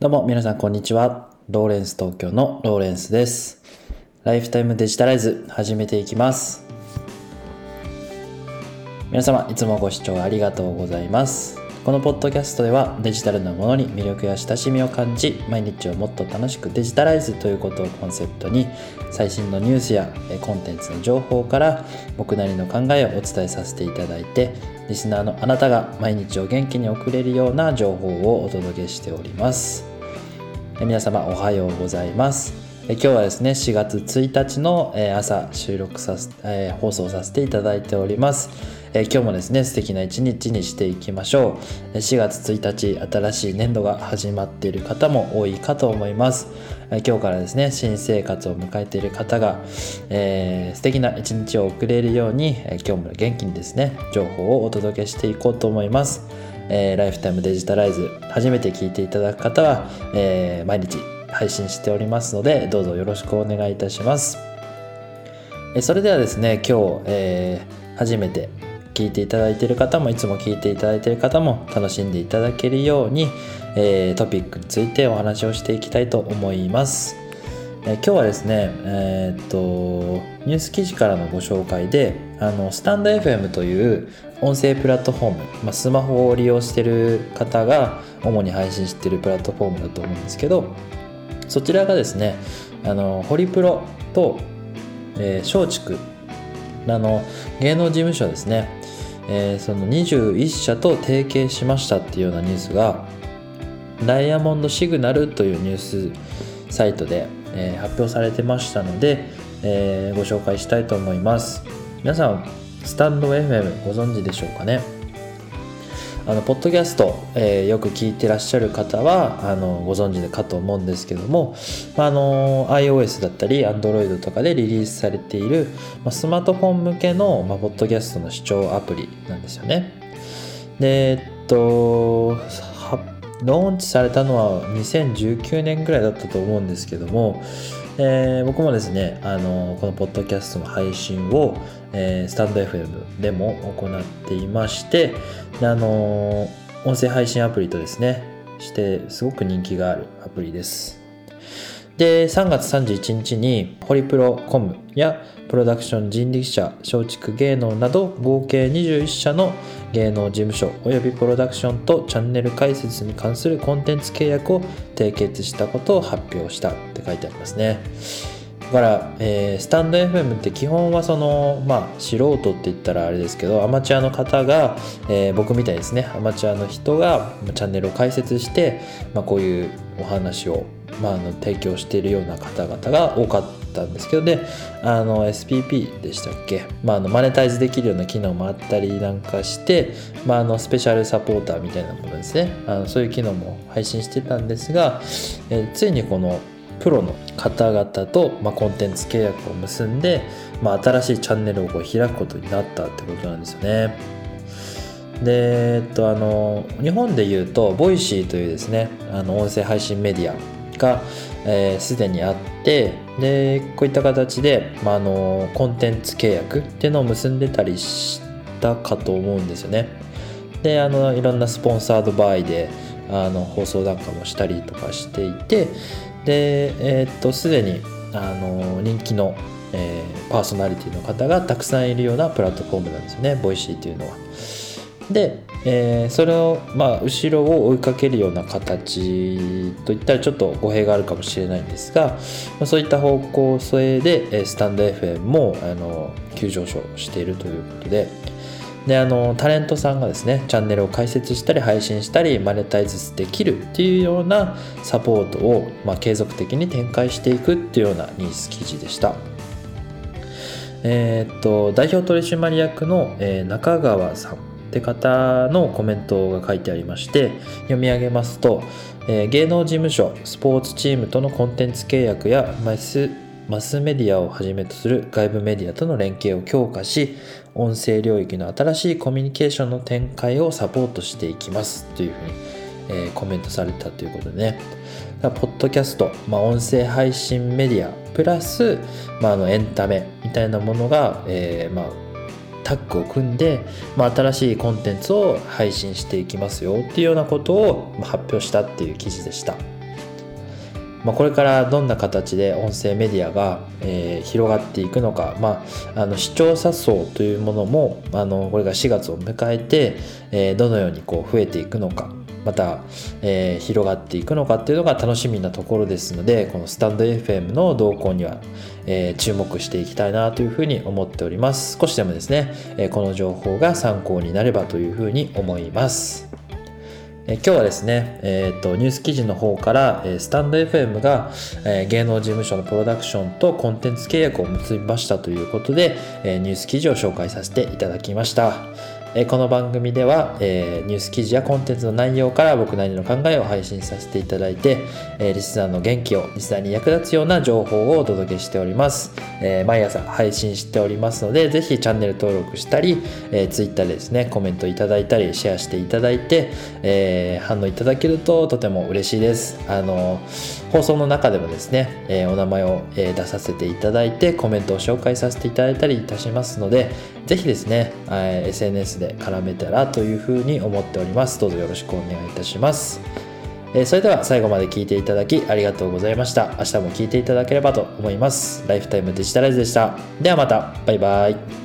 どうも皆さんこんにちは。ローレンス東京のローレンスです。ライフタイムデジタライズ始めていきます。皆様いつもご視聴ありがとうございます。このポッドキャストではデジタルなものに魅力や親しみを感じ毎日をもっと楽しくデジタライズということをコンセプトに最新のニュースやコンテンツの情報から僕なりの考えをお伝えさせていただいてリスナーのあなたが毎日を元気に送れるような情報をお届けしておりますえ皆様おはようございます。え今日はですね4月1日のえ朝収録させ、え放送させていただいております。え今日もですね素敵な一日にしていきましょう。4月1日新しい年度が始まっている方も多いかと思います。今日からですね新生活を迎えている方が、えー素敵な一日を送れるように今日も元気にですね情報をお届けしていこうと思います。えーライフタイムデジタライズ初めて聞いていただく方は、えー毎日配信しておりますのでどうぞよろしくお願いいたします。えそれではですね今日、えー初めて聞いていただいている方もいつも聞いていただいている方も楽しんでいただけるように、えートピックについてお話をしていきたいと思います。え今日はですね、えーっとニュース記事からのご紹介であのスタンド FM という音声プラットフォーム、まあ、スマホを利用している方が主に配信しているプラットフォームだと思うんですけどそちらがですねあのホリプロと、えー松竹あの芸能事務所ですね、えーその21社と提携しましたっていうようなニュースがダイヤモンドシグナルというニュースサイトで、えー発表されてましたので、えーご紹介したいと思います。皆さんスタンド FM ご存知でしょうかね？あのポッドキャスト、えーよく聞いてらっしゃる方はあのご存知かと思うんですけども、まあ、あの iOS だったり Android とかでリリースされている、まあ、スマートフォン向けの、まあ、ポッドキャストの視聴アプリなんですよね。でえっとローンチされたのは2019年ぐらいだったと思うんですけども、えー僕もですねあのこのポッドキャストの配信を、えースタンド FM でも行っていましてあの音声配信アプリとですねしてすごく人気があるアプリです。で3月31日にホリプロコムやプロダクション人力車松竹芸能など合計21社の芸能事務所およびプロダクションとチャンネル開設に関するコンテンツ契約を締結したことを発表したって書いてありますね。だから、えースタンド FM って基本はそのまあ素人って言ったらあれですけどアマチュアの方が、えー僕みたいですね。アマチュアの人がチャンネルを開設して、まあ、こういうお話を、まあ、あの提供しているような方々が多かったんですけどであの SPP でしたっけ、まあ、あのマネタイズできるような機能もあったりなんかして、まあ、あのスペシャルサポーターみたいなものですねあのそういう機能も配信してたんですが、えーついにこのプロの方々と、まあ、コンテンツ契約を結んで、まあ、新しいチャンネルをこう開くことになったってことなんですよね。で、えっと、あの日本でいうとボイシーというですねあの音声配信メディアがすで、にあってでこういった形で、まあ、あのコンテンツ契約っていうのを結んでたりしたかと思うんですよね。であのいろんなスポンサードバイであの放送なんかもしたりとかしていてでえーっとすでにあの人気の、えーパーソナリティの方がたくさんいるようなプラットフォームなんですよねボイシーというのは。で、えーそれを、まあ、後ろを追いかけるような形といったらちょっと語弊があるかもしれないんですが、まあ、そういった方向性で、えースタンド FM もあの急上昇しているということで。であのタレントさんがですねチャンネルを開設したり配信したりマネタイズできるっていうようなサポートを、まあ、継続的に展開していくっていうようなニュース記事でした。えーっと代表取締役の、えー中川さんって方のコメントが書いてありまして読み上げますと、えー芸能事務所スポーツチームとのコンテンツ契約やマスマスメディアをはじめとする外部メディアとの連携を強化し音声領域の新しいコミュニケーションの展開をサポートしていきます。というふうに、えコメントされたということでね。だからポッドキャスト、まあ、音声配信メディアプラス、まあ、あのエンタメみたいなものが、えーまあ、タッグを組んで、まあ、新しいコンテンツを配信していきますよっていうようなことを発表したっていう記事でした。まあ、これからどんな形で音声メディアが、えー、広がっていくのか、まあ、あの視聴者層というものもあのこれが4月を迎えて、えー、どのようにこう増えていくのかまた、えー、広がっていくのかっていうのが楽しみなところですのでこのスタンド FM の動向には、えー、注目していきたいなというふうに思っております。少しでもですね、え、この情報が参考になればというふうに思います。え今日はですね、えーと、ニュース記事の方から、えスタンド FM が、え芸能事務所のプロダクションとコンテンツ契約を結びましたということで、えニュース記事を紹介させていただきました。えこの番組では、えニュース記事やコンテンツの内容から僕なりの考えを配信させていただいて、えリスナーの元気をリスナーに役立つような情報をお届けしております、え毎朝配信しておりますのでぜひチャンネル登録したり、え Twitter でですねコメントいただいたりシェアしていただいて、え反応いただけるととても嬉しいです。あの放送の中でもですね、えお名前を、え出させていただいてコメントを紹介させていただいたりいたしますのでぜひですね、え SNS で絡めたらというふうに思っております。どうぞよろしくお願いいたします。えそれでは最後まで聞いていただきありがとうございました。明日も聞いていただければと思います。ライフタイムデジタライズでした。ではまた。バイバイ。